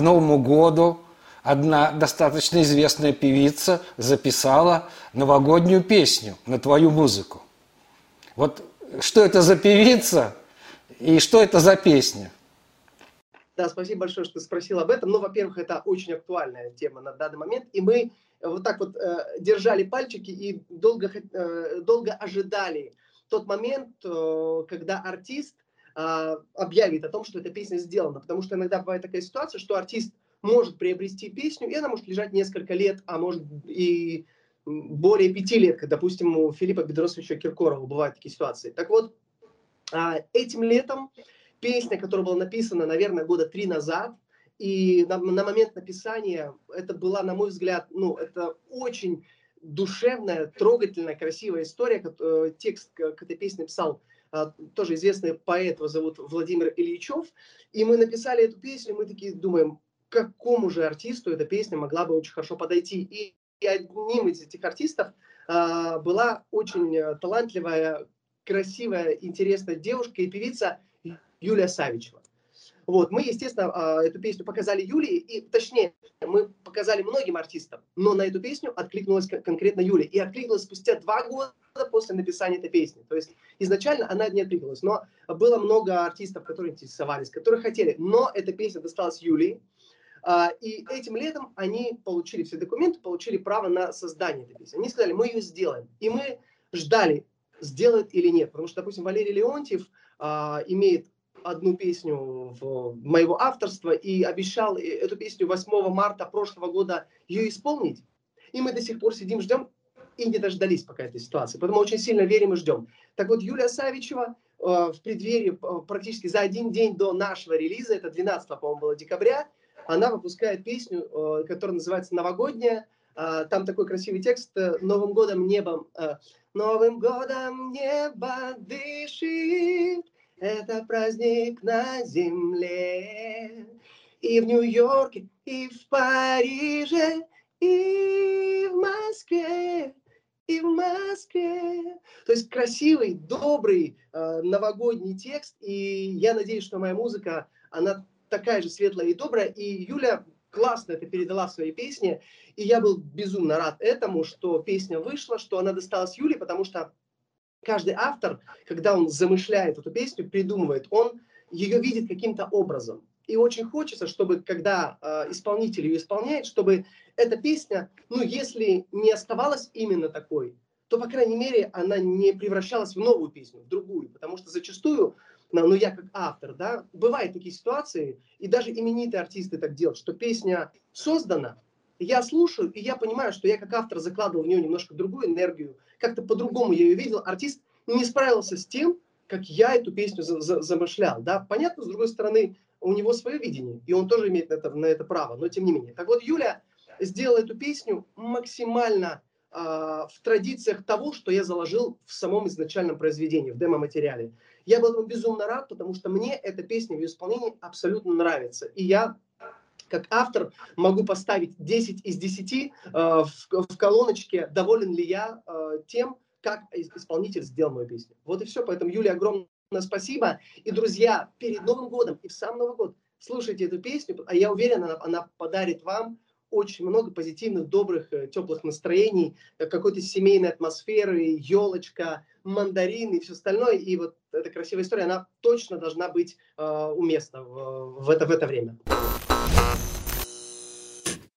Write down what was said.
к Новому году одна достаточно известная певица записала новогоднюю песню на твою музыку. Вот что это за певица и что это за песня? Да, спасибо большое, что спросил об этом. Ну, во-первых, это очень актуальная тема на данный момент, и мы вот так вот э, держали пальчики и долго, э, долго ожидали тот момент, э, когда артист объявит о том, что эта песня сделана. Потому что иногда бывает такая ситуация, что артист может приобрести песню, и она может лежать несколько лет, а может и более пяти лет, как, допустим, у Филиппа Бедросовича Киркорова бывают такие ситуации. Так вот, а, этим летом песня, которая была написана, наверное, года три назад, и на, на момент написания это была, на мой взгляд, ну, это очень душевная, трогательная, красивая история. Э, текст к этой песне писал а, тоже известный поэт, его зовут Владимир Ильичев. И мы написали эту песню, мы такие думаем, какому же артисту эта песня могла бы очень хорошо подойти. И, и одним из этих артистов а, была очень э, талантливая, красивая, интересная девушка и певица Юлия Савичева. Вот, мы, естественно, а, эту песню показали Юлии, и, точнее, мы показали многим артистам, но на эту песню откликнулась конкретно Юлия. И откликнулась спустя два года после написания этой песни. То есть изначально она не откликнулась, но было много артистов, которые интересовались, которые хотели. Но эта песня досталась Юлии, а, и этим летом они получили все документы, получили право на создание этой песни. Они сказали, мы ее сделаем. И мы ждали, сделает или нет. Потому что, допустим, Валерий Леонтьев а, имеет одну песню в моего авторства и обещал э, эту песню 8 марта прошлого года ее исполнить. И мы до сих пор сидим, ждем и не дождались пока этой ситуации. Поэтому очень сильно верим и ждем. Так вот, Юлия Савичева э, в преддверии э, практически за один день до нашего релиза, это 12, по-моему, было декабря, она выпускает песню, э, которая называется «Новогодняя». Э, там такой красивый текст э, «Новым годом небом». «Новым годом небо дышит, это праздник на земле. И в Нью-Йорке, и в Париже, и в Москве, и в Москве. То есть красивый, добрый э, новогодний текст. И я надеюсь, что моя музыка, она такая же светлая и добрая. И Юля классно это передала в своей песне. И я был безумно рад этому, что песня вышла, что она досталась Юле, потому что каждый автор, когда он замышляет эту песню, придумывает, он ее видит каким-то образом. И очень хочется, чтобы когда э, исполнитель ее исполняет, чтобы эта песня, ну, если не оставалась именно такой, то, по крайней мере, она не превращалась в новую песню, в другую. Потому что зачастую, ну, ну я как автор, да, бывают такие ситуации, и даже именитые артисты так делают, что песня создана, я слушаю, и я понимаю, что я как автор закладывал в нее немножко другую энергию, как-то по-другому я ее видел. Артист не справился с тем, как я эту песню за за замышлял. Да? Понятно, с другой стороны, у него свое видение, и он тоже имеет на это, на это право, но тем не менее. Так вот, Юля сделала эту песню максимально э, в традициях того, что я заложил в самом изначальном произведении, в демо-материале. Я был безумно рад, потому что мне эта песня в ее исполнении абсолютно нравится. И я как автор могу поставить 10 из 10 э, в, в колоночке, доволен ли я э, тем, как исполнитель сделал мою песню. Вот и все. Поэтому, Юлия, огромное спасибо. И, друзья, перед Новым годом и в сам Новый год слушайте эту песню, а я уверен, она, она подарит вам очень много позитивных, добрых, э, теплых настроений, э, какой-то семейной атмосферы, елочка, мандарины и все остальное. И вот эта красивая история, она точно должна быть э, уместна в, в, это, в это время. Uh-huh.